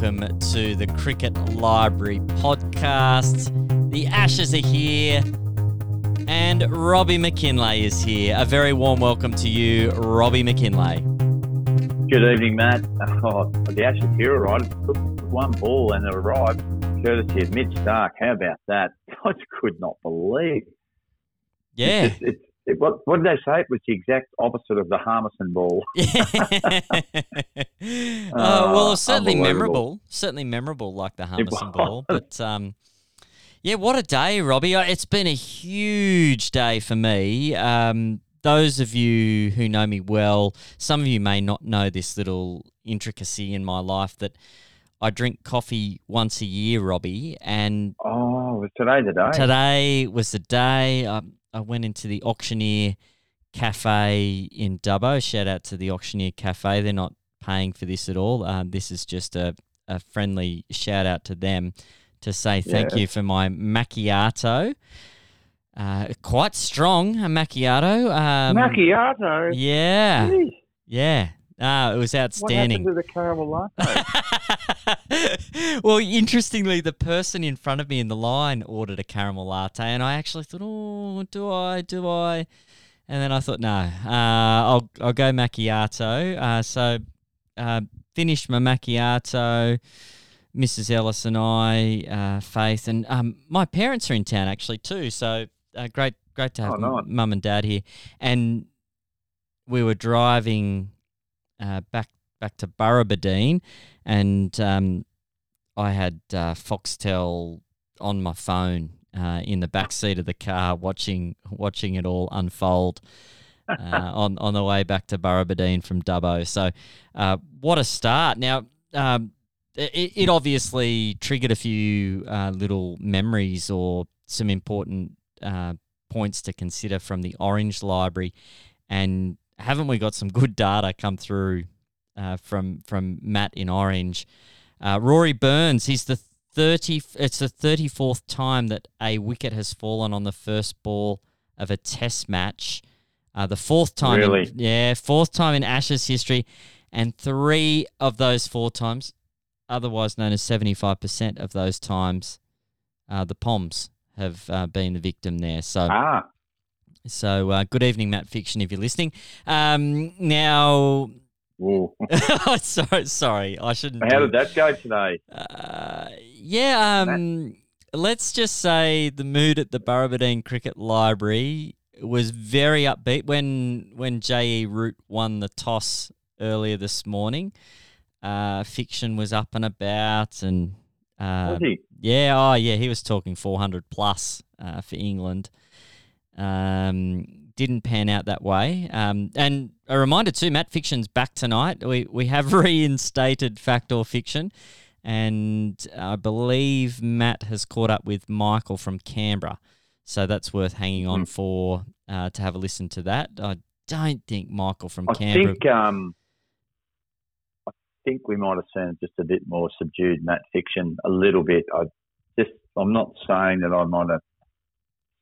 welcome to the Cricket Library podcast. The Ashes are here, and Robbie Mackinlay is here. A very warm welcome to you, Robbie Mackinlay. Good evening, Matt. Oh, the Ashes here, all right. Took one ball and it arrived, courtesy of Mitch Starc. How about that? I could not believe. Yeah. It's, it's, it, what, what did they say? It was the exact opposite of the Harmison ball. uh, well, it's certainly memorable. Certainly memorable, like the Harmison ball. But um, yeah, what a day, Robbie! Uh, It's been a huge day for me. Um, those of you who know me well, some of you may not know this little intricacy in my life that I drink coffee once a year, Robbie, and Oh, was today the day? Today was the day I, I went into the Auctioneer Cafe in Dubbo. Shout out to the Auctioneer Cafe. They're not paying for this at all. Um, this is just a, a friendly shout out to them to say thank Yeah. you for my macchiato. Uh, quite strong, a macchiato. Um, Macchiato. Yeah, Jeez, yeah. Ah, it was What outstanding. happened to the caramel latte? well, interestingly, the person in front of me in the line ordered a caramel latte, and I actually thought, "Oh, do I? Do I?" And then I thought, "No, uh, I'll I'll go macchiato." Uh, so, uh, finished my macchiato. Mrs. Ellis and I, uh, Faith, and um, my parents are in town actually too. So uh, great, great to have Oh, nice. mum and dad here. And we were driving uh, back back to Burrabadine, and um, I had uh, Foxtel on my phone uh, in the back seat of the car, watching watching it all unfold. Uh, on on the way back to Burrabadine from Dubbo, so uh, what a start! Now, um, it, it obviously triggered a few uh, little memories or some important uh, points to consider from the Orange Library, and haven't we got some good data come through uh, from from Matt in Orange? Uh, Rory Burns, he's the thirty. It's the thirty fourth time that a wicket has fallen on the first ball of a Test match. Uh, the fourth time, in- Really? yeah, fourth time in Ashes history, and three of those four times, otherwise known as seventy five percent of those times, uh, the Poms have uh, been the victim there. So. ah, So, uh, good evening, Matt Fiction, if you're listening. Um, now, sorry, sorry, I shouldn't. how did that go today? Uh, yeah, um, let's just say the mood at the Burrabadine Cricket Library was very upbeat when when J.E. Root won the toss earlier this morning. Uh, Fiction was up and about, and uh, Was he? yeah, oh yeah, he was talking 400 plus uh, for England. Um, didn't pan out that way. Um, and a reminder too, Matt Fiction's back tonight. We we have reinstated Fact or Fiction, and I believe Matt has caught up with Michael from Canberra, so that's worth hanging on Mm. for uh, to have a listen to that. I don't think Michael from I Canberra. think um, I think we might have seen just a bit more subdued Matt fiction, a little bit. I just I'm not saying that I might have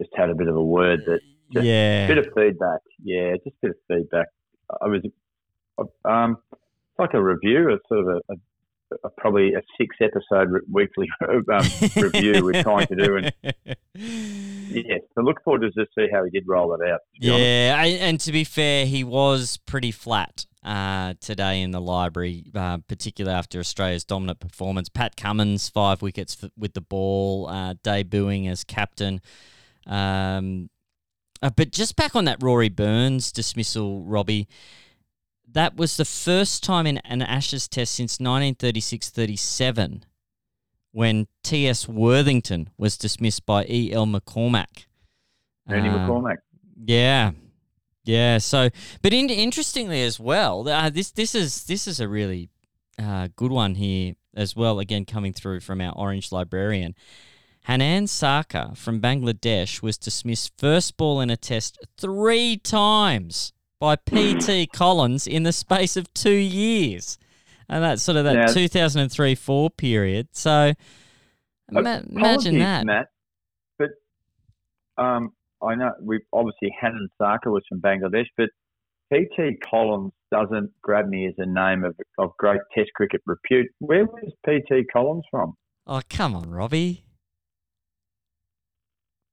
just had a bit of a word that just yeah, bit of feedback. Yeah, just a bit of feedback. I was um it's like a review, a sort of a, a, a probably a six episode re- weekly um, review we're trying to do, and yeah, so look forward to just see how he did roll it out. to be honest. Yeah, I- and to be fair, he was pretty flat uh, today in the library, uh, particularly after Australia's dominant performance. Pat Cummins, five wickets f- with the ball, uh, debuting as captain. Um, uh, but just back on that Rory Burns dismissal, Robbie, that was the first time in an Ashes test since 1936 37 when T.S. Worthington was dismissed by E.L. McCormick. Ernie Uh, McCormick. yeah, yeah. So, but in, interestingly as well, uh, this this is this is a really uh, good one here as well. Again, coming through from our orange librarian, Hannan Sarkar from Bangladesh was dismissed first ball in a test three times by P.T. Collins in the space of two years, and that's sort of that two thousand and three four period. So, ima- imagine that. Matt. But um, I know we obviously Hannan Sarkar was from Bangladesh, but PT Collins doesn't grab me as a name of, of great Test cricket repute. Where was PT Collins from? Oh, come on, Robbie.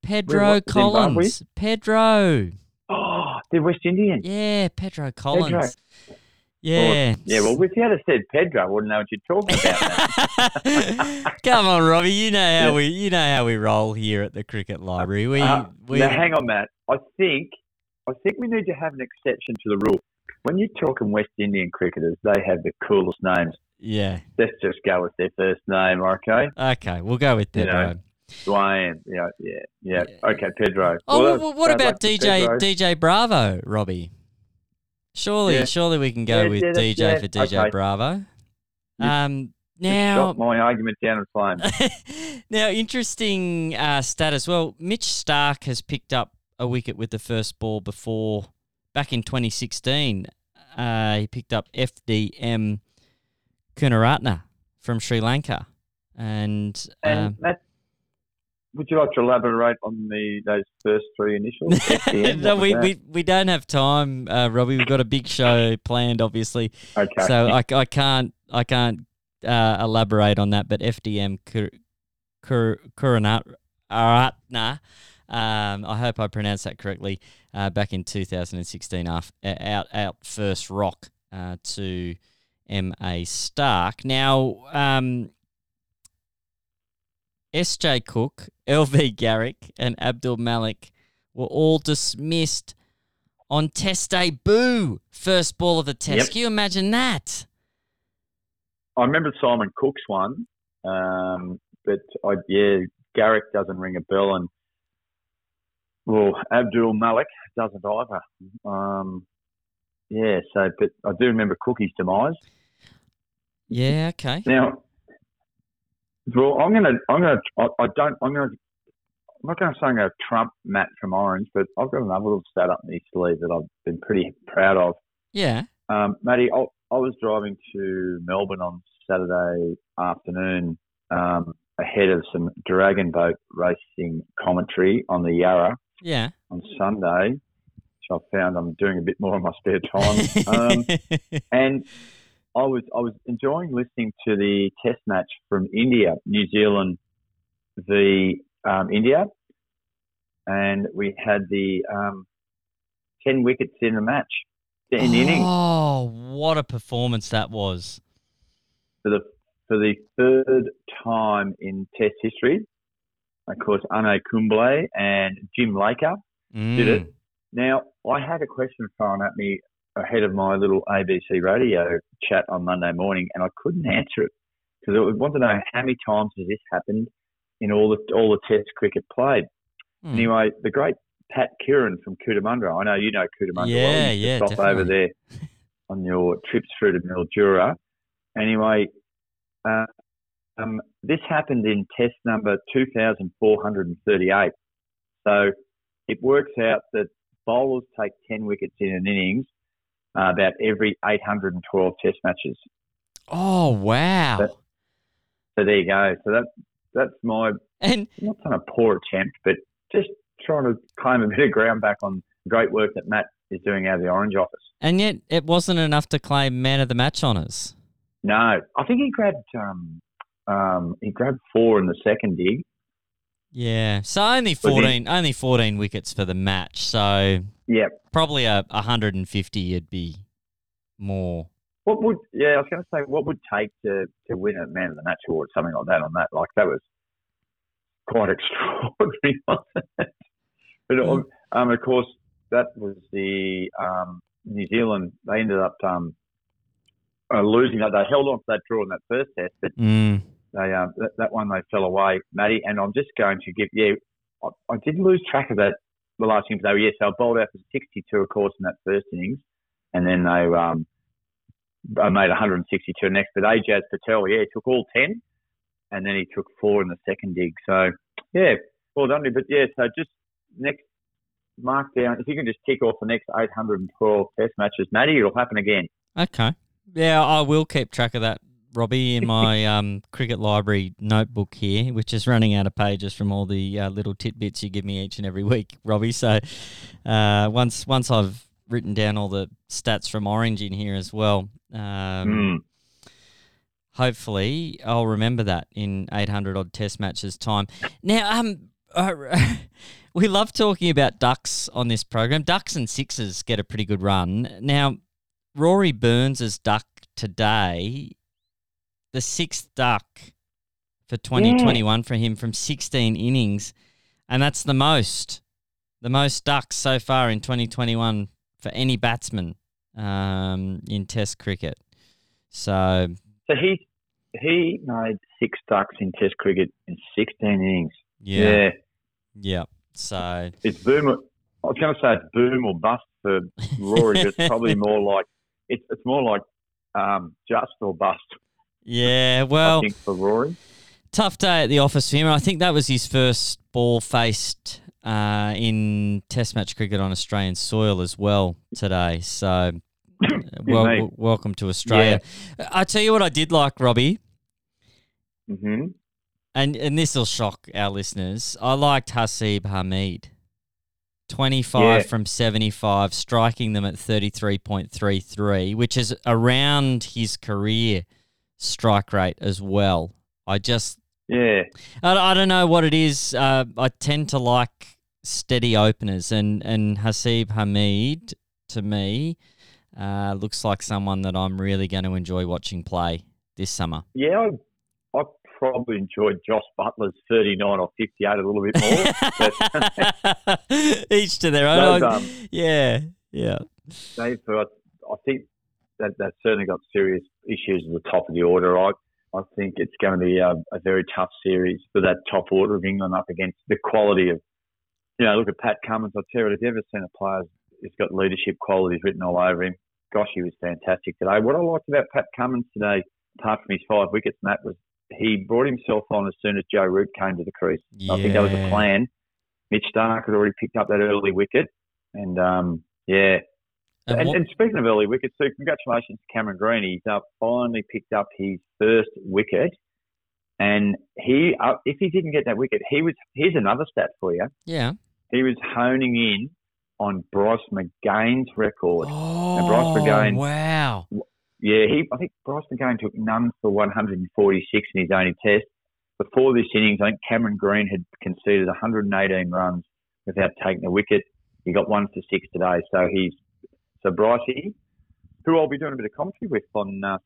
Pedro what, Collins. Pedro. Oh, the West Indian. Yeah, Pedro Collins. Pedro. Yeah. Yeah, well, if you had said Pedro, I wouldn't know what you're talking about. Come on, Robbie. You know how we you know how we roll here at the Cricket Library. We Uh, we now, hang on, Matt. I think I think we need to have an exception to the rule. When you're talking West Indian cricketers, they have the coolest names. yeah. Let's just go with their first name, okay? Okay, we'll go with You Pedro. know, Dwayne, yeah, yeah, yeah. Yeah. Okay, Pedro. Oh, Well, well, what about DJ DJ Bravo, Robbie? Surely, Yeah. surely we can go Yeah, with yeah, DJ for DJ okay. Bravo. You've Um, now, my argument down in flames. now, interesting uh, status. Well, Mitch Starc has picked up a wicket with the first ball before back in 2016. Uh, he picked up FDM Kunaratna from Sri Lanka, and, And um, Matt, would you like to elaborate on the those first three initials? No, we, we we don't have time, uh, Robbie. We've got a big show planned, obviously. okay. So I, I can't I can't uh, elaborate on that. But FDM Kur, Kur, Kuranatna, um, I hope I pronounced that correctly. Uh, back in 2016, af- uh, out out first rock uh, to M A Starc. Now. Um, SJ Cook, LV Garrick, and Abdul Malik were all dismissed on test debut. First ball of the test. Yep. Can you imagine that? I remember Simon Cook's one, um, but I, yeah, Garrick doesn't ring a bell, and well, Abdul Malik doesn't either. Um, yeah, so but I do remember Cookie's demise. Yeah, okay. Now, well, I'm gonna, I'm gonna, I, I don't, I'm gonna, I'm not gonna say I'm gonna trump Matt from Orange, but I've got another little stat up my sleeve that I've been pretty proud of. Yeah. Um, Matty, I, I was driving to Melbourne on Saturday afternoon um, ahead of some dragon boat racing commentary on the Yarra Yeah. on Sunday, which I found I'm doing a bit more in my spare time. um, and I was I was enjoying listening to the Test match from India, New Zealand, the um, India, and we had the um, ten wickets in the match in the innings. oh, what a performance that was. for the for the third time in Test history. Of course, Anil Kumble and Jim Laker did Mm. it. Now, I had a question thrown at me ahead of my little ABC radio chat on Monday morning, and I couldn't answer it because I wanted to know how many times has this happened in all the all the Test cricket played. Mm. Anyway, the great Pat Kieran from Cootamundra. I know you know Cootamundra. Yeah, well. You yeah, Stop over there on your trips through to Mildura. Anyway, uh, um, this happened in test number 2,438. So it works out that bowlers take 10 wickets in an innings uh, about every 812 test matches. Oh, wow. That- So there you go. So that that's my and not on a poor attempt, but just trying to claim a bit of ground back on great work that Matt is doing out of the Orange office. and yet it wasn't enough to claim man of the match honours. No, I think he grabbed um, um, he grabbed four in the second dig. Yeah. So only 14 only 14 wickets for the match. So Yeah. probably a 150 would be more. What would yeah? I was going to say what would take to to win a man of the match award, something like that. On that, like that was quite extraordinary. But Mm. um, of course, that was the um, New Zealand. They ended up um, uh, losing. They held on to that draw in that first test, but Mm. They um, that, that one they fell away, Matty. And I'm just going to give yeah, I, I did lose track of that the last innings. They were yes, they were bowled out for 62, of course, in that first innings, and then they um, I made 162 next. But Ajaz Patel, yeah, took all 10, and then he took four in the second dig. So yeah, well done. But yeah, so just next mark down. If you can just tick off the next 812 Test matches, Matty, it'll happen again. Okay. Yeah, I will keep track of that, Robbie, in my um, cricket library notebook here, which is running out of pages from all the uh, little tidbits you give me each and every week, Robbie. So uh, once once I've written down all the stats from Orange in here as well. Um, Mm. Hopefully, I'll remember that in 800 odd Test matches time. Now, um, uh, we love talking about ducks on this program. Ducks and sixes get a pretty good run. Now, Rory Burns' duck today, the sixth duck for 2021 for him from 16 innings, and that's the most, the most ducks so far in 2021 for any batsman um, in Test cricket. So So he he made six ducks in Test cricket in 16 innings. yeah, yeah. yeah. So It's boom. or- I was going to say it's boom or bust for Rory, but it's probably more like it's it's more like um, just or bust. Yeah, well, for Rory. tough day at the office for him. I think that was his first ball faced uh, in Test match cricket on Australian soil as well today. So, uh, well, w- welcome to Australia. I tell you what, I did like Robbie, hmm and and this will shock our listeners. I liked Haseeb Hameed. 25 Yeah. from 75, striking them at 33.33, which is around his career strike rate as well. I just Yeah, I, I don't know what it is. Uh, I tend to like steady openers, and and Haseeb Hameed to me uh, looks like someone that I'm really going to enjoy watching play this summer. yeah. I, I probably enjoyed Josh Buttler's 39 or 58 a little bit more. Each to their own. Those, um, yeah, yeah, They've, uh, I think that they've certainly got serious issues at the top of the order. I, I think it's going to be a, a very tough series for that top order of England up against the quality of, you know, look at Pat Cummins. I tell you, have you ever seen a player who's got leadership qualities written all over him? Gosh, he was fantastic today. What I liked about Pat Cummins today, apart from his five wickets, Matt, was he brought himself on as soon as Joe Root came to the crease. I think that was a plan. Mitch Starc had already picked up that early wicket. And, um, yeah, And and, what- and speaking of early wickets, so congratulations to Cameron Green. He's uh, finally picked up his first wicket, and he, uh, if he didn't get that wicket, he was. Here's another stat for you. yeah. He was honing in on Bryce McGain's record. Oh, Bryce McGain- wow. Yeah, he. I think Bryce McGain took none for 146 in his only test. Before this innings, I think Cameron Green had conceded 118 runs without taking a wicket. He got one for six today, so he's so Brycey, who I'll be doing a bit of commentary with on uh,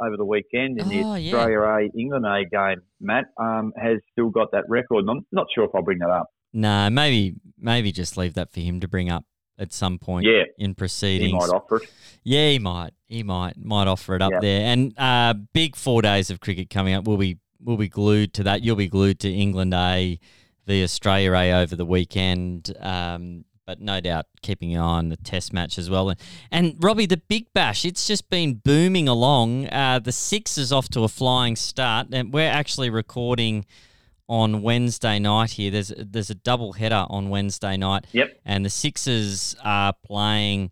over the weekend in the Oh, yeah. Australia A England A game. Matt um, has still got that record. I'm not sure if I'll bring that up. No, maybe maybe just leave that for him to bring up at some point Yeah, in proceedings. he might offer it. Yeah, he might. He might might offer it up Yep. there. And uh, big four days of cricket coming up. We'll be we'll be glued to that. You'll be glued to England A, the Australia A over the weekend. Um, but no doubt keeping an eye on the Test match as well. And, and Robbie, the Big Bash, it's just been booming along. Uh, the Sixers off to a flying start, and we're actually recording on Wednesday night here. There's there's a double header on Wednesday night Yep. and the Sixers are playing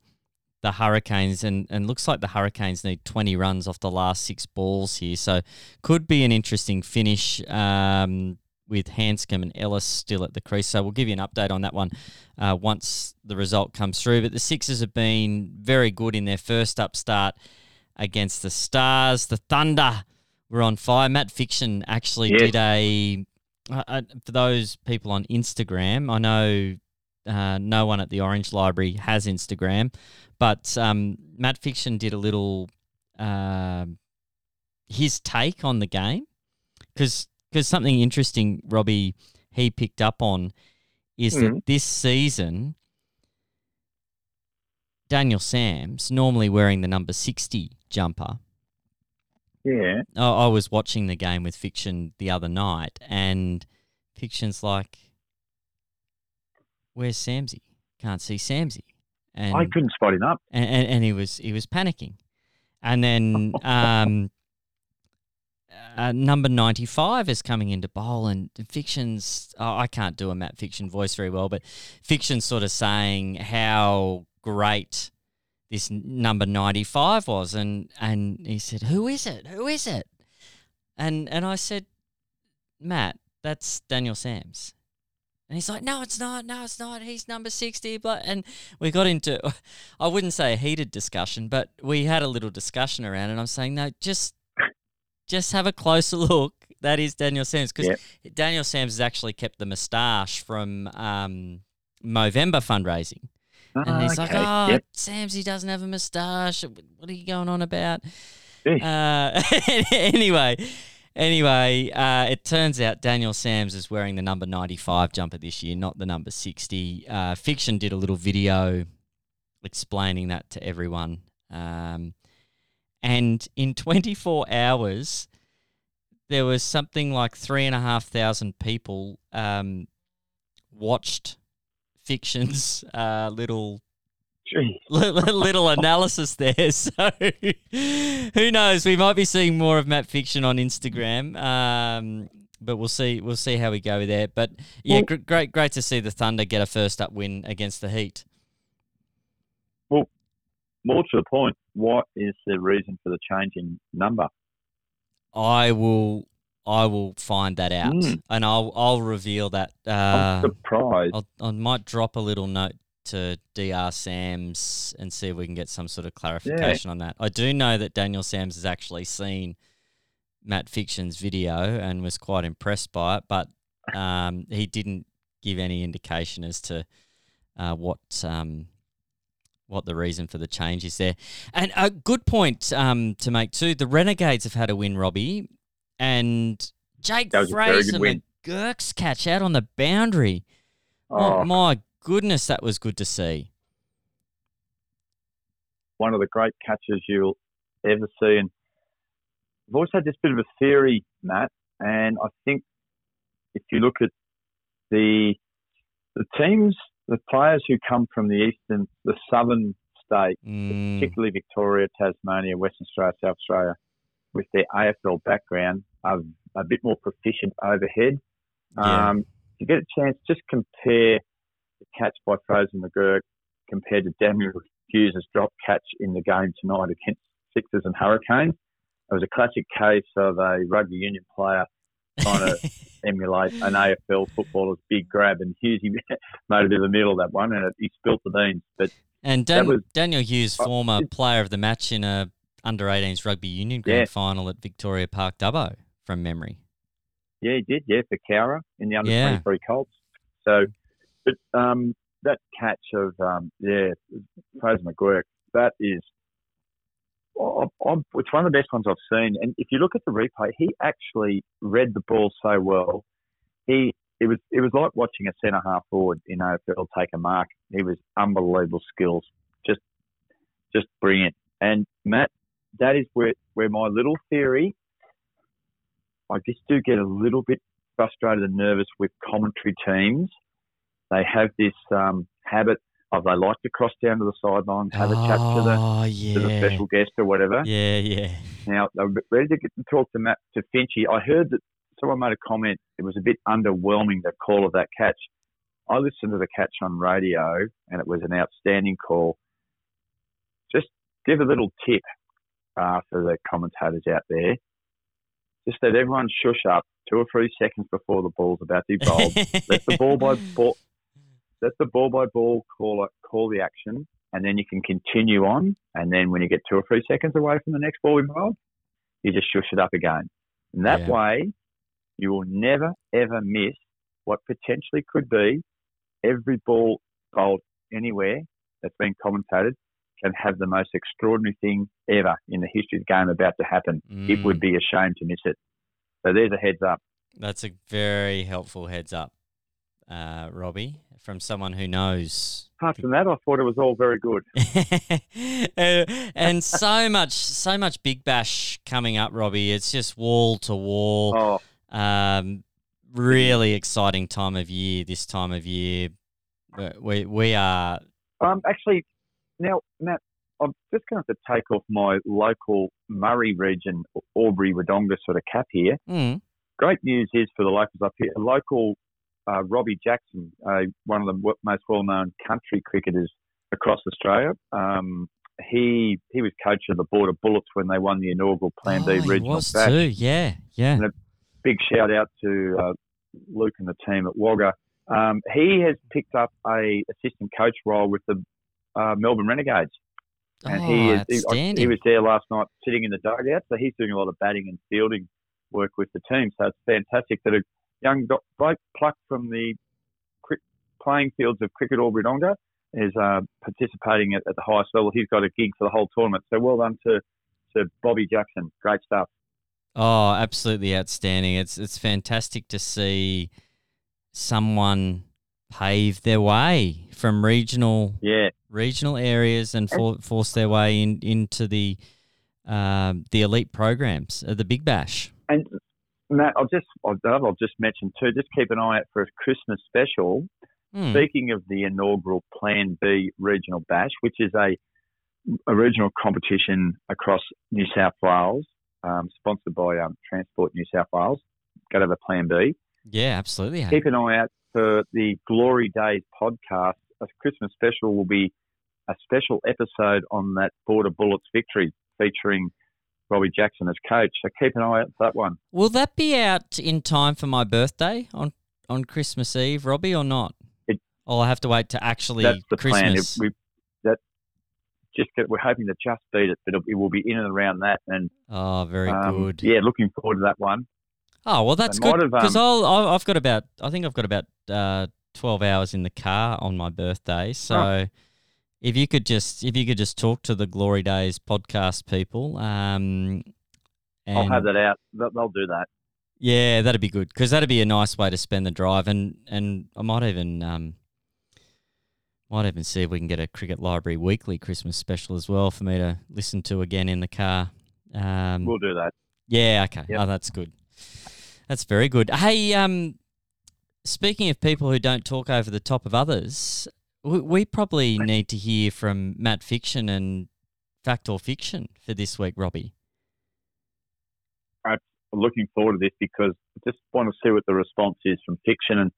the Hurricanes, and, and looks like the Hurricanes need 20 runs off the last six balls here. So could be an interesting finish um, with Handscomb and Ellis still at the crease. So we'll give you an update on that one uh, once the result comes through. But the Sixers have been very good in their first upstart against the Stars. The Thunder were on fire. Matt Fiction actually Yes. did a. Uh, uh, for those people on Instagram, I know uh, no one at the Orange Library has Instagram, but um, Matt Fiction did a little um his take on the game because something interesting, Robbie, he picked up on is that Mhm. this season Daniel Sams normally wearing the number sixty jumper. Yeah. I, I was watching the game with Fiction the other night, and Fiction's like, "Where's Samsy? Can't see Samsy." And I couldn't spot him up. and, and, and he was he was panicking, and then um, uh, number ninety five is coming into bowl, and Fiction's oh, I can't do a Matt Fiction voice very well, but Fiction's sort of saying how great this number ninety five was, and and he said, "Who is it? Who is it?" And and I said, "Matt, that's Daniel Sams." And he's like, no, it's not. No, it's not. He's number 60. But, and we got into, I wouldn't say a heated discussion, but we had a little discussion around it. I'm saying, no, just, just have a closer look. That is Daniel Sams because Yep. Daniel Sams has actually kept the moustache from um, Movember fundraising. And he's like, oh, yep. Samsy doesn't have a moustache. What are you going on about? Uh, anyway, anyway, uh, it turns out Daniel Sams is wearing the number 95 jumper this year, not the number 60. Uh, Fiction did a little video explaining that to everyone. Um, and in 24 hours, there was something like three and a half thousand people um, watched Fiction's uh, little little, little analysis there. So who knows? We might be seeing more of Matt Fiction on Instagram. Um, but we'll see. We'll see how we go there. But yeah, Well- great, great to see the Thunder get a first up win against the Heat. Well, more to the point, what is the reason for the change in number? I will. I will find that out, Mm. and I'll I'll reveal that. I'm Uh, surprised. I'll, I might drop a little note to Dr. Sams and see if we can get some sort of clarification on that. I do know that Daniel Sams has actually seen Matt Fiction's video and was quite impressed by it, but um, he didn't give any indication as to uh, what um, what the reason for the change is there. And a good point um, to make too: the Renegades have had a win, Robbie, and Jake That was a very Fraser. McGurk's catch out on the boundary. Oh, Oh, my goodness, that was good to see. one of the great catches you'll ever see. And I've always had this bit of a theory, Matt, and I think if you look at the the teams, the players who come from the eastern, the southern states, Mm, particularly Victoria, Tasmania, Western Australia, South Australia, with their AFL background, are a bit more proficient overhead. Yeah. Um, if you get a chance, just compare the catch by Fraser McGurk compared to Daniel Hughes' drop catch in the game tonight against Sixers and Hurricanes. It was a classic case of a rugby union player trying to emulate an AFL footballer's big grab, and Hughes made bit of a meal of that one, and it, he spilt the beans. But and Dan, was- Daniel Hughes, uh, former it- player of the match in a under 18s rugby union grand Yeah. final at Victoria Park Dubbo, from memory. Yeah, he did. Yeah, for Cowra in the under Yeah. twenty three Colts. So, but um, that catch of um, yeah, Fraser McGurk, that is, I, it's one of the best ones I've seen. And if you look at the replay, he actually read the ball so well. He it was it was like watching a centre half forward in AFL take a mark. He was unbelievable skills, just just brilliant. And Matt, that is where where my little theory I just do get a little bit frustrated and nervous with commentary teams. They have this um, habit of they like to cross down to the sideline, have a chat to the, oh, to the special guest or whatever. Yeah, yeah. Now they're ready to get to talk to Matt to Finchy. I heard that someone made a comment. It was a bit underwhelming the call of that catch. I listened to the catch on radio, and it was an outstanding call. Just give a little tip uh, for the commentators out there. Just let everyone shush up two or three seconds before the ball's about to be bowled. let the ball by ball, let the ball by ball call call the action, and then you can continue on. And then when you get two or three seconds away from the next ball bowled, you just shush it up again. And that Yeah. way, you will never ever miss what potentially could be every ball bowled anywhere that's been commentated can have the most extraordinary thing ever in the history of the game about to happen. It Mm, would be a shame to miss it. So there's a heads up. That's a very helpful heads up, uh, Robbie, from someone who knows. Apart from that, I thought it was all very good. Uh, and so much, so much Big Bash coming up, Robbie. It's just wall to wall. Oh, Um, really exciting time of year. This time of year, we we are. Um, actually, now, Matt, I'm just going to have to take off my local Murray region, Albury Wodonga sort of cap here. Mm, Great news is for the locals up here, local uh, Robbie Jackson, uh, one of the most well-known country cricketers across Australia. Um, he he was coach of the Border Bullets when they won the inaugural Plan oh, he regional was too. Yeah, yeah. And Big shout out to uh, Luke and the team at Wagga. Um, he has picked up a assistant coach role with the uh, Melbourne Renegades, and oh, he is he, he was there last night sitting in the dugout. So he's doing a lot of batting and fielding work with the team. So it's fantastic that a young bloke plucked from the playing fields of Cricket Albury is uh, participating at, at the highest level. He's got a gig for the whole tournament. So well done to to Bobby Jackson. Great stuff. Oh, absolutely outstanding. It's it's fantastic to see someone pave their way from regional Yeah. regional areas and for, force their way in into the um, the elite programs of the Big Bash. And Matt, I'll just I'll, I'll just mention too. Just keep an eye out for a Christmas special. Hmm. Speaking of the inaugural Plan B Regional Bash, which is a a regional competition across New South Wales, um, sponsored by um, Transport New South Wales. Got to have a Plan B. Yeah, absolutely. Keep an eye out for the Glory Days podcast. A Christmas special will be a special episode on that Border Bullets victory featuring Robbie Jackson as coach. So keep an eye out for that one. Will that be out in time for my birthday on on Christmas Eve, Robbie, or not? It- I'll have to wait to actually That's the plan. It, Christmas. we, that just get, we're hoping to just beat it, but it, it will be in and around that. And oh, very um, good. Yeah, looking forward to that one. Oh well, that's good because um, I'll, I'll I've got about I think I've got about uh, twelve hours in the car on my birthday. So Oh. If you could just if you could just talk to the Glory Days podcast people, um, I'll have that out. They'll, do that. Yeah, that'd be good because that'd be a nice way to spend the drive, and and I might even um might even see if we can get a Cricket Library weekly Christmas special as well for me to listen to again in the car. Um, We'll do that. yeah, okay. Yep. Oh, that's good. That's very good. Hey, um, speaking of people who don't talk over the top of others, we, we probably need to hear from Matt Fiction and Fact or Fiction for this week, Robbie. I'm looking forward to this because I just want to see what the response is from fiction. And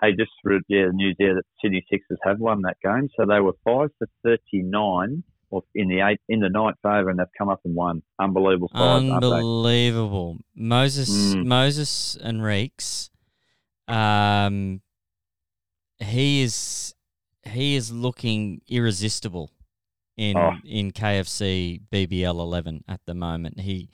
hey, just for yeah, the news there that Sydney Sixers have won that game, so they were five for thirty nine, or in the eight in the ninth over, and they've come up and won. Unbelievable size. Unbelievable. Moses Mm. Moses Henriques, um he is he is looking irresistible in Oh. in KFC BBL eleven at the moment. He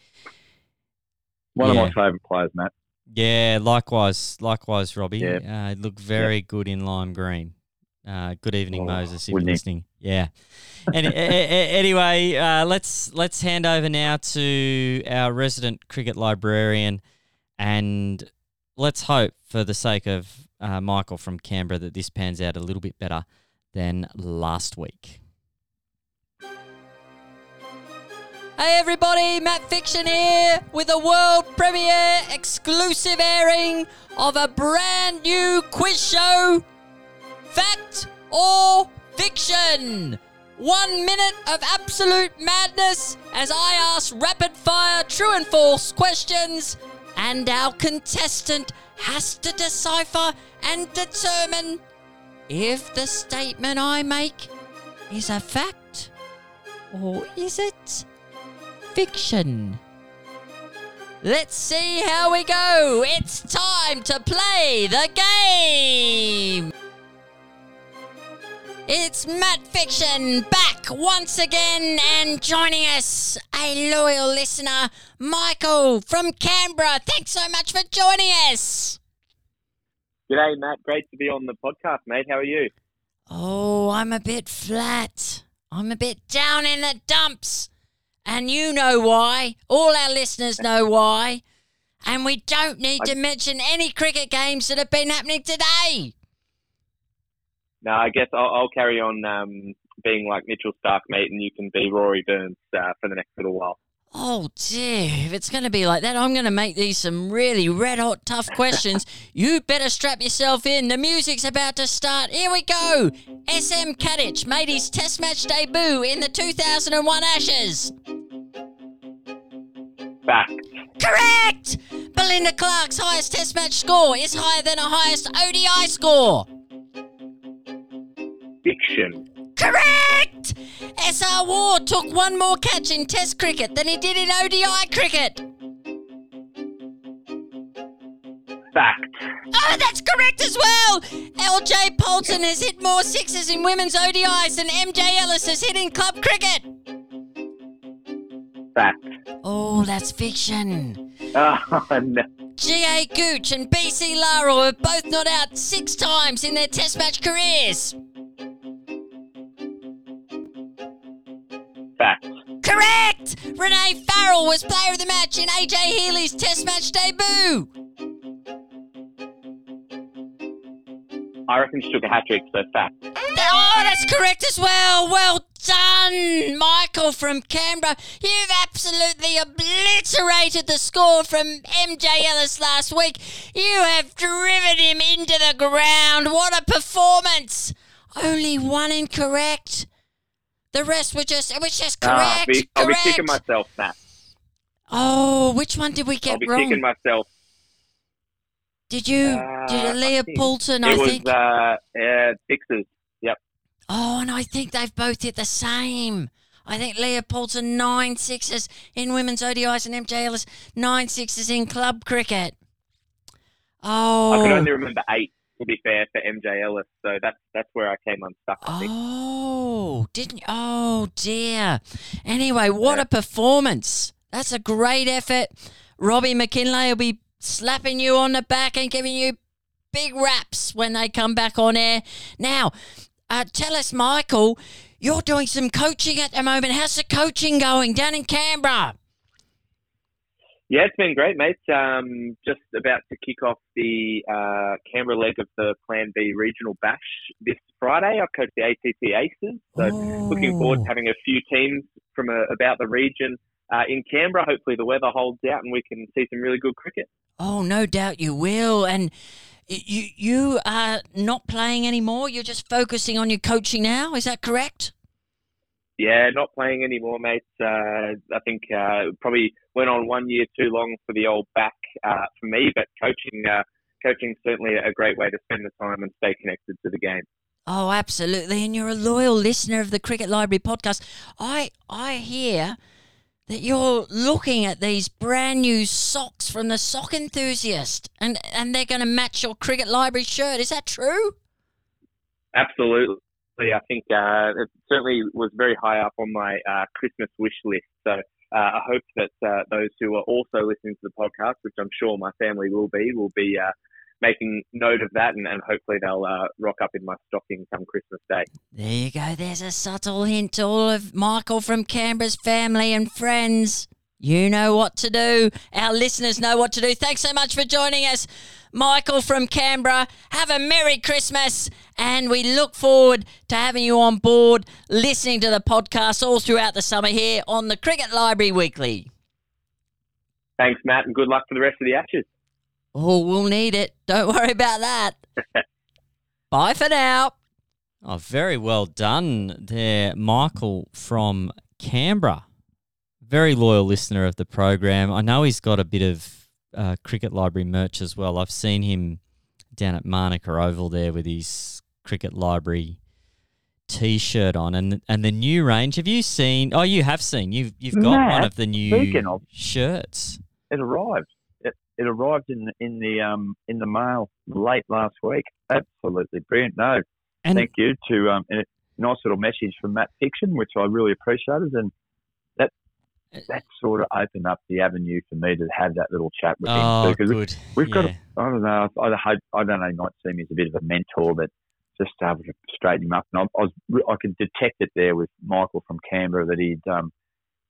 One Yeah. of my favourite players, Matt. yeah, likewise likewise Robbie. Yeah. Uh he looked very good in lime green. Uh, good evening, Oh, Moses, if you're listening. Yeah. Any, a- a- anyway, uh, let's let's hand over now to our resident cricket librarian, and let's hope, for the sake of uh, Michael from Canberra, that this pans out a little bit better than last week. Hey everybody, Matt Fiction here with a world premiere exclusive airing of a brand new quiz show Fact or fiction? One minute of absolute madness as I ask rapid fire true and false questions, and our contestant has to decipher and determine if the statement I make is a fact or is it fiction. Let's see how we go. It's time to play the game. It's Matt Fiction back once again and joining us, a loyal listener, Michael from Canberra. Thanks so much for joining us. G'day, Matt. Great to be on the podcast, mate. How are you? Oh, I'm a bit flat. I'm a bit down in the dumps. And you know why. All our listeners know why. And we don't need to mention any cricket games that have been happening today. No, I guess I'll, I'll carry on um, being like Mitchell Starc, mate, and you can be Rory Burns uh, for the next little while. Oh dear, if it's going to be like that, I'm going to make these some really red hot tough questions. you better strap yourself in. The music's about to start. Here we go. SM Katich made his test match debut in the 2001 Ashes. Back. Correct! Belinda Clark's highest test match score is higher than her highest ODI score. Fiction. Correct! SR Waugh took one more catch in Test cricket than he did in ODI cricket. Fact. Oh, that's correct as well. LJ Poulton has hit more sixes in women's ODIs than MJ Ellis has hit in club cricket. Fact. Oh, that's fiction. Oh, no. G.A. Gooch and B.C. Lara have both not out six times in their test match careers. Rene Farrell was player of the match in AJ Healy's test match debut. I reckon she took a hat trick, so fact. Oh, that's correct as well. Well done, Michael from Canberra. You've absolutely obliterated the score from MJ Ellis last week. You have driven him into the ground. What a performance! Only one incorrect. The rest were just it was just correct. I'll be, I'll be correct. kicking myself, Matt. oh, which one did we get wrong? I'll be wrong? kicking myself. Did you? Uh, did I Leah think it I was think. uh, yeah, sixes. Yep. Oh, and I think they've both hit the same. I think Leah Poulton nine sixes in women's ODIs and MJ Ellis nine sixes in club cricket. Oh, I can only remember eight. To be fair, for MJ Ellis, so that's that's where I came unstuck. I think. oh, didn't? Oh dear. Anyway, what Yeah. a performance! That's a great effort. Robbie Mackinlay will be slapping you on the back and giving you big raps when they come back on air. Now, uh, tell us, Michael, you're doing some coaching at the moment. How's the coaching going down in Canberra? Yeah, it's been great, mate. Um, just about to kick off the uh, Canberra leg of the Plan B Regional Bash this Friday. I coach the ACT Aces, so looking forward to having a few teams from uh about the region uh, in Canberra. Hopefully, the weather holds out and we can see some really good cricket. Oh, no doubt you will. And you you are not playing anymore. You're just focusing on your coaching now. Is that correct? Yeah, not playing anymore, mate. Uh, I think uh, probably went on one year too long for the old back uh, for me, but coaching, uh, coaching certainly a great way to spend the time and stay connected to the game. Oh, absolutely. And you're a loyal listener of the Cricket Library podcast. I I hear that you're looking at these brand new socks from the sock enthusiast and and they're going to match your Cricket Library shirt. Is that true? Absolutely. I think uh, it certainly was very high up on my uh, Christmas wish list. So uh, I hope that uh, those who are also listening to the podcast, which I'm sure my family will be, will be uh, making note of that, and, and hopefully they'll uh, rock up in my stocking come Christmas Day. There you go. There's a subtle hint to all of Michael from Canberra's family and friends. You know what to do. Our listeners know what to do. Thanks so much for joining us, Michael from Canberra. Have a Merry Christmas, and we look forward to having you on board listening to the podcast all throughout the summer here on the Cricket Library Weekly. Thanks, Matt, and good luck for the rest of the Ashes. Oh, we'll need it. Don't worry about that. Bye for now. Oh, very well done there, Michael from Canberra. Very loyal listener of the program. I know he's got a bit of uh, cricket library merch as well. I've seen him down at Manuka Oval there with his cricket library T-shirt on, and and the new range. Have you seen? Oh, you have seen. You've you've got one of the new of- shirts. It arrived. It, it arrived in the, in the um in the mail late last week. Absolutely brilliant. No, And thank you to um a nice little message from Matt Fiction, which I really appreciated, and that sort of opened up the avenue for me to have that little chat with him oh, because good. we've got. Yeah. A, I don't know. I, I hope I don't know. He might see me as a bit of a mentor, but just to able to straighten him up. And I, I was I could detect it there with Michael from Canberra that he'd um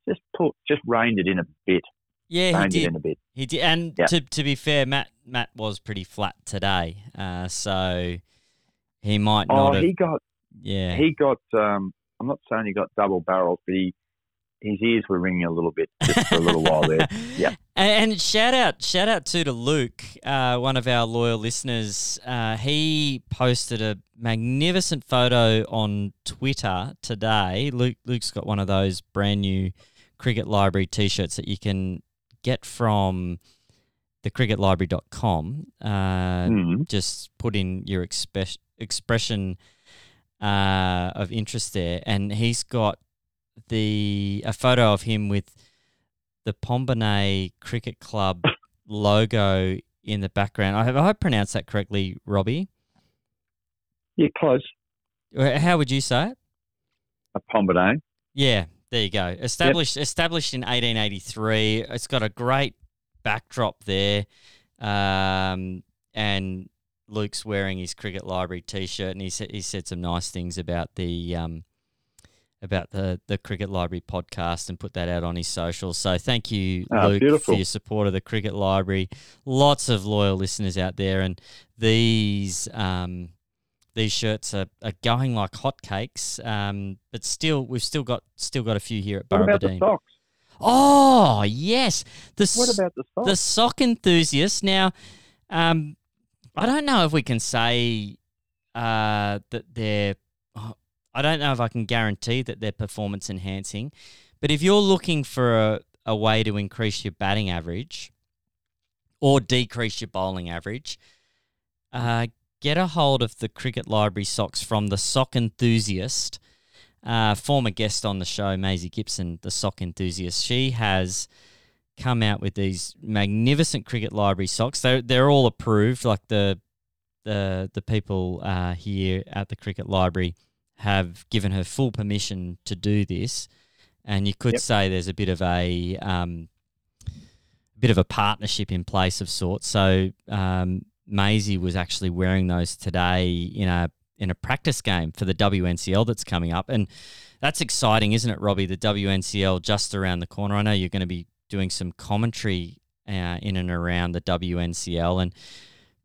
just put just reined it in a bit, Yeah, he reined did. in a bit. He did, and Yeah. to to be fair, Matt Matt was pretty flat today, uh, so he might Oh, not have. he got yeah, he got. Um, I'm not saying he got double barrels, but he his ears were ringing a little bit just for a little while there. Yeah. And, shout out, shout out too to Luke, uh, one of our loyal listeners. Uh, he posted a magnificent photo on Twitter today. Luke, Luke's got one of those brand new Cricket Library T-shirts that you can get from thecricketlibrary.com. Uh, Mm. just put in your expe- expression uh, of interest there, and he's got the a photo of him with the Pombonay Cricket Club logo in the background. I have I pronounced that correctly, Robbie. Yeah, close. How would you say it? A Pombadane. Yeah, there you go. Established established in 1883. It's got a great backdrop there, um, and Luke's wearing his cricket library T-shirt, and he said he said some nice things about the um, about the the cricket library podcast and put that out on his socials. So thank you, Ah, Luke, beautiful. for your support of the cricket library. Lots of loyal listeners out there, and these. Um, these shirts are, are going like hotcakes, um, but still, we've still got still got a few here at What Burrabadine. Oh yes, the What about the socks? the sock enthusiast. Now, um, I don't know if we can say uh, that they're. I don't know if I can guarantee that they're performance enhancing, but if you're looking for a, a way to increase your batting average or decrease your bowling average, uh, get a hold of the Cricket Library socks from the Sock Enthusiast. Uh, former guest on the show, Maisie Gibson, the sock enthusiast. She has come out with these magnificent cricket library socks. They're they're all approved. Like the the the people uh, here at the cricket library have given her full permission to do this, and you could Yep. say there's a bit of a um, bit of a partnership in place of sorts. So um, Maisie was actually wearing those today in a in a practice game for the WNCL that's coming up, and that's exciting, isn't it, Robbie? The WNCL just around the corner. I know you're going to be doing some commentary uh, in and around the WNCL, and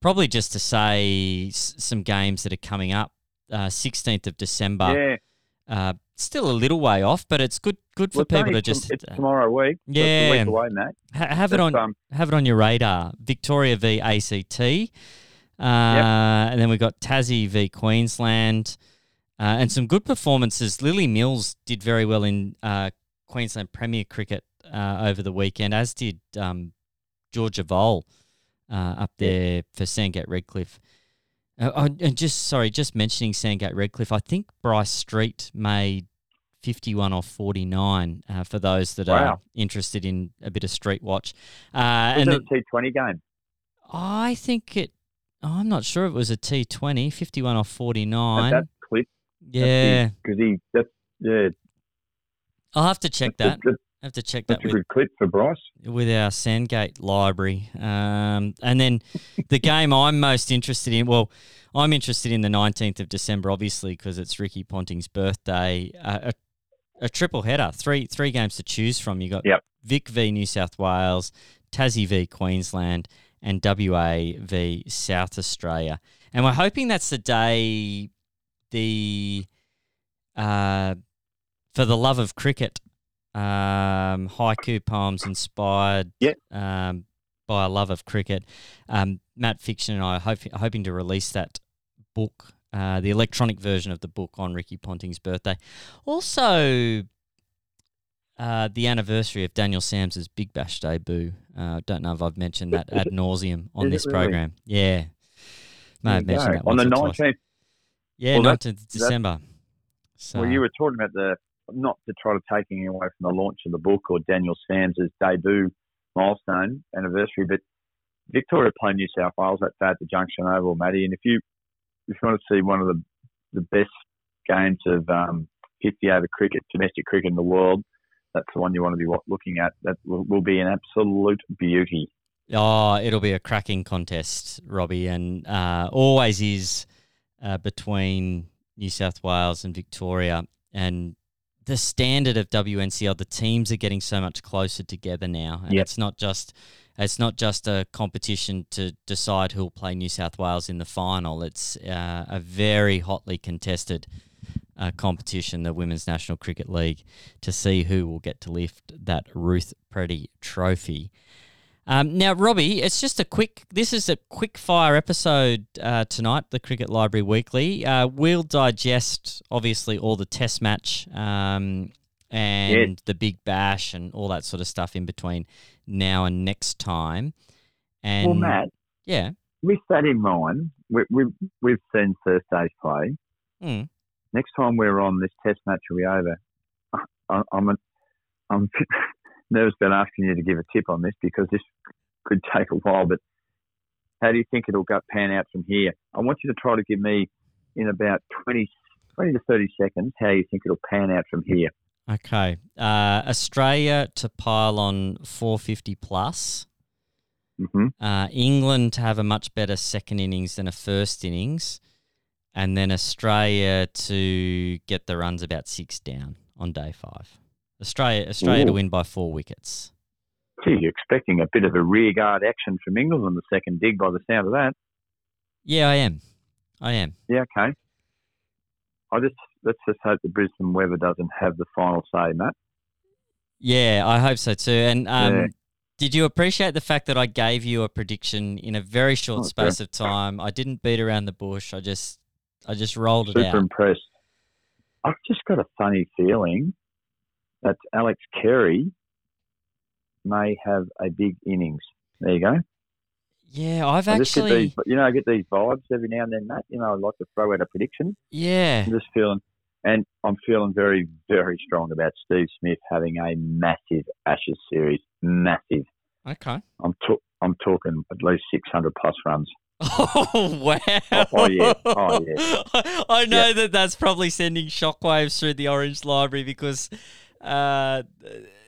probably just to say s- some games that are coming up. Uh, 16th of December, yeah. uh, still a little way off, but it's good good for Well, people to just it's uh, tomorrow week. so it's a Yeah. week away, mate. ha- have it on um, have it on your radar. Victoria v ACT, uh, and then we've got Tassie v Queensland, uh, and some good performances. Lilly Mills did very well in uh, Queensland Premier Cricket uh, over the weekend, as did um, Georgia Voll uh, up Yeah. there for Sandgate Redcliffe. Uh, oh, and just sorry, just mentioning Sandgate Redcliffe. I think Bryce Street made. 51 off 49 uh, for those that are interested in a bit of street watch. Uh, Was and it a T20 game? I think it. oh, I'm not sure it was a T20, 51 off 49. that clip? yeah, Because he, that's, yeah, I'll have to check that's, that. that's, I have to check that that's a with, good clip for Bryce. with our Sandgate library. Um, and then the game I'm most interested in, well, I'm interested in the 19th of December, obviously, because it's Ricky Ponting's birthday. Uh, a, a triple header, three three games to choose from. You got Yep. Vic v New South Wales, Tassie v Queensland, and WA v South Australia. And we're hoping that's the day the uh, for the love of cricket um, haiku poems inspired Yep. um, by a love of cricket. Um, Matt Fiction and I are hope, hoping to release that book, uh, the electronic version of the book on Ricky Ponting's birthday. Also, uh, the anniversary of Daniel Sams's Big Bash debut. Uh, don't know if I've mentioned that ad nauseum on this really? program. Yeah. May have mentioned that on the once or twice. 19th. Yeah, Well, nineteenth of December. So Well, you were talking about the not to try to take anything away from the launch of the book or Daniel Sams's debut milestone anniversary, but Victoria play New South Wales at at the Junction Oval, Matty. And if you if you want to see one of the the best games of um, 50 over cricket, domestic cricket in the world, that's the one you want to be looking at. That will, will be an absolute beauty. Oh, it'll be a cracking contest, Robbie, and uh, always is uh, between New South Wales and Victoria. And the standard of WNCL, the teams are getting so much closer together now, and Yep. it's not just it's not just a competition to decide who'll play New South Wales in the final. It's uh, a very hotly contested uh, competition, the Women's National Cricket League, to see who will get to lift that Ruth Preddey Trophy. Um, now, Robbie, it's just a quick. This is a quick fire episode uh, tonight. The Cricket Library Weekly. Uh, we'll digest obviously all the Test match um, and the Big Bash and all that sort of stuff in between now and next time. And well, Matt, yeah, with that in mind, we, we've we've seen Thursday's play. Mm. Next time we're on, this Test match will be over. I, I'm a, I'm nervous about asking you to give a tip on this because this could take a while. But How do you think it'll go pan out from here? I want you to try to give me in about 20, 20 to 30 seconds how you think it'll pan out from here. Okay. Uh, Australia to pile on 450 plus. hmm Uh, England to have a much better second innings than a first innings. And then Australia to get the runs about six down on day five. Australia Australia to win by four wickets. Gee, you're expecting a bit of a rear guard action from England on the second dig by the sound of that. Yeah, I am. I am. Yeah, okay. I just let's just hope the Brisbane weather doesn't have the final say, Matt. Yeah, I hope so too. And um, Yeah. did you appreciate the fact that I gave you a prediction in a very short Oh, space of time? I didn't beat around the bush. I just I just rolled it out. Super impressed. I've just got a funny feeling that Alex Carey may have a big innings. There you go. Yeah, I've I actually these, you know, I get these vibes every now and then, Matt. You know, I like to throw out a prediction. yeah. I'm just feeling, and I'm feeling very, very strong about Steve Smith having a massive Ashes series. Massive. Okay. I'm ta- I'm talking at least 600 plus runs. Oh wow! Oh, oh, yeah. Oh, yeah. I know Yeah. that that's probably sending shockwaves through the Orange Library because, uh,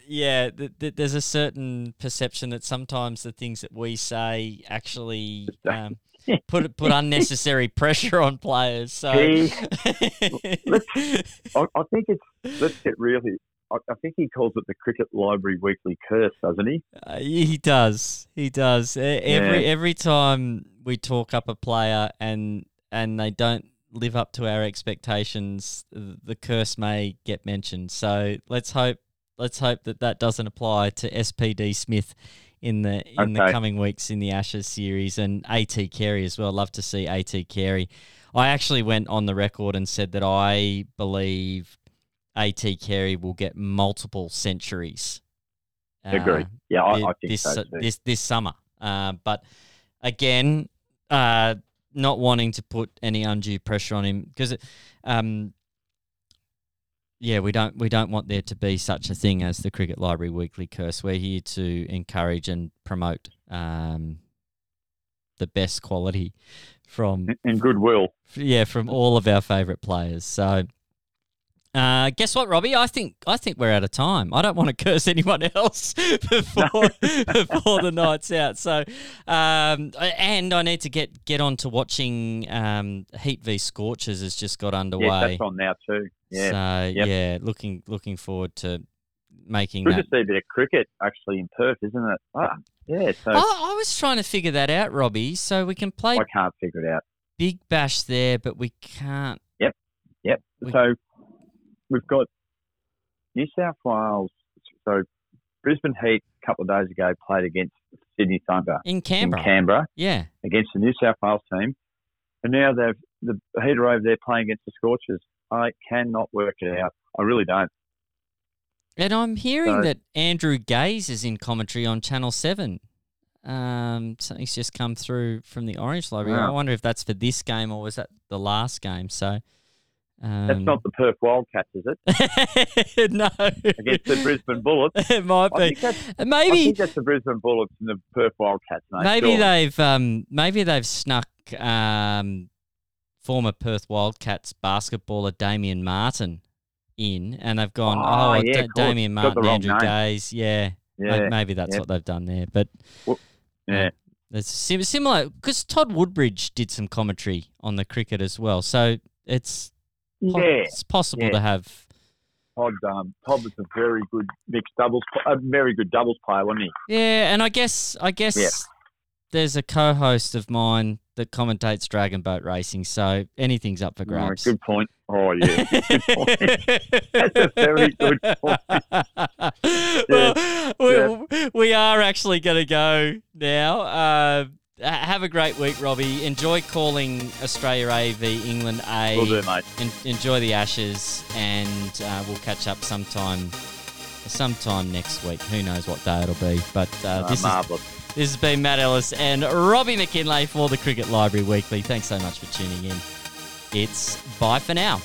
yeah, th- th- there's a certain perception that sometimes the things that we say actually um, put put unnecessary pressure on players. So, Gee, I, I think it's let's get really. I, I think he calls it the Cricket Library Weekly Curse, doesn't he? Uh, he does. He does. Every Yeah. every time we talk up a player and and they don't live up to our expectations, the curse may get mentioned. So let's hope let's hope that that doesn't apply to SPD Smith in the in the coming weeks in the Ashes series and AT Carey as well. Love to see AT Carey. I actually went on the record and said that I believe AT Carey will get multiple centuries. Agree. uh, Yeah, I, I think this so this this summer. Uh, but again, uh, not wanting to put any undue pressure on him because, um, yeah, we don't we don't want there to be such a thing as the Cricket Library Weekly curse. We're here to encourage and promote um, the best quality from and goodwill. yeah, from all of our favourite players. So, uh, guess what, Robbie? I think I think we're out of time. I don't want to curse anyone else before before the night's out. So, um, and I need to get get on to watching um, Heat v Scorchers has just got underway. Yeah, that's on now too. Yeah, So Yep. yeah, looking looking forward to making good that. to see a bit of cricket actually in Perth, isn't it? Ah, yeah. So I, I was trying to figure that out, Robbie. So we can play I can't figure it out. Big Bash there, but we can't. Yep. We- So we've got New South Wales. So Brisbane Heat a couple of days ago played against Sydney Thunder In Canberra, in Canberra yeah. against the New South Wales team, and now they've the Heat are over there playing against the Scorchers. I cannot work it out. I really don't. And I'm hearing So- that Andrew Gaze is in commentary on Channel 7. Um, something's just come through from the Orange Library. I wonder if that's for this game or was that the last game? So, um, That's not the Perth Wildcats, is it? no. Against the Brisbane Bullets. it might I be. think that's, I Maybe think that's the Brisbane Bullets and the Perth Wildcats. Mate, maybe surely. they've um, maybe they've snuck um, former Perth Wildcats basketballer Damian Martin in, and they've gone, Oh, oh, yeah, Da-. Damian Martin, Andrew. Gaze, yeah, Yeah, May- maybe that's what they've done there, but. yeah. It's sim- similar because Todd Woodbridge did some commentary on the cricket as well, so it's po- Yeah. it's possible yeah. to have. Todd, um, Todd was a very good mixed doubles, a very good doubles player, wasn't he? Yeah, and I guess I guess Yeah. there's a co-host of mine that commentates Dragon Boat Racing, so anything's up for Oh, grabs. good point. Oh yeah, good point. That's a very good point. well, we, we are actually going to go now. Uh, have a great week, Robbie. Enjoy calling Australia A v England A. Will do, mate. En- enjoy the Ashes, and uh, we'll catch up sometime, sometime next week. Who knows what day it'll be? But uh, Uh, this is this has been Matt Ellis and Robbie Mackinlay for the Cricket Library Weekly. Thanks so much for tuning in. It's bye for now.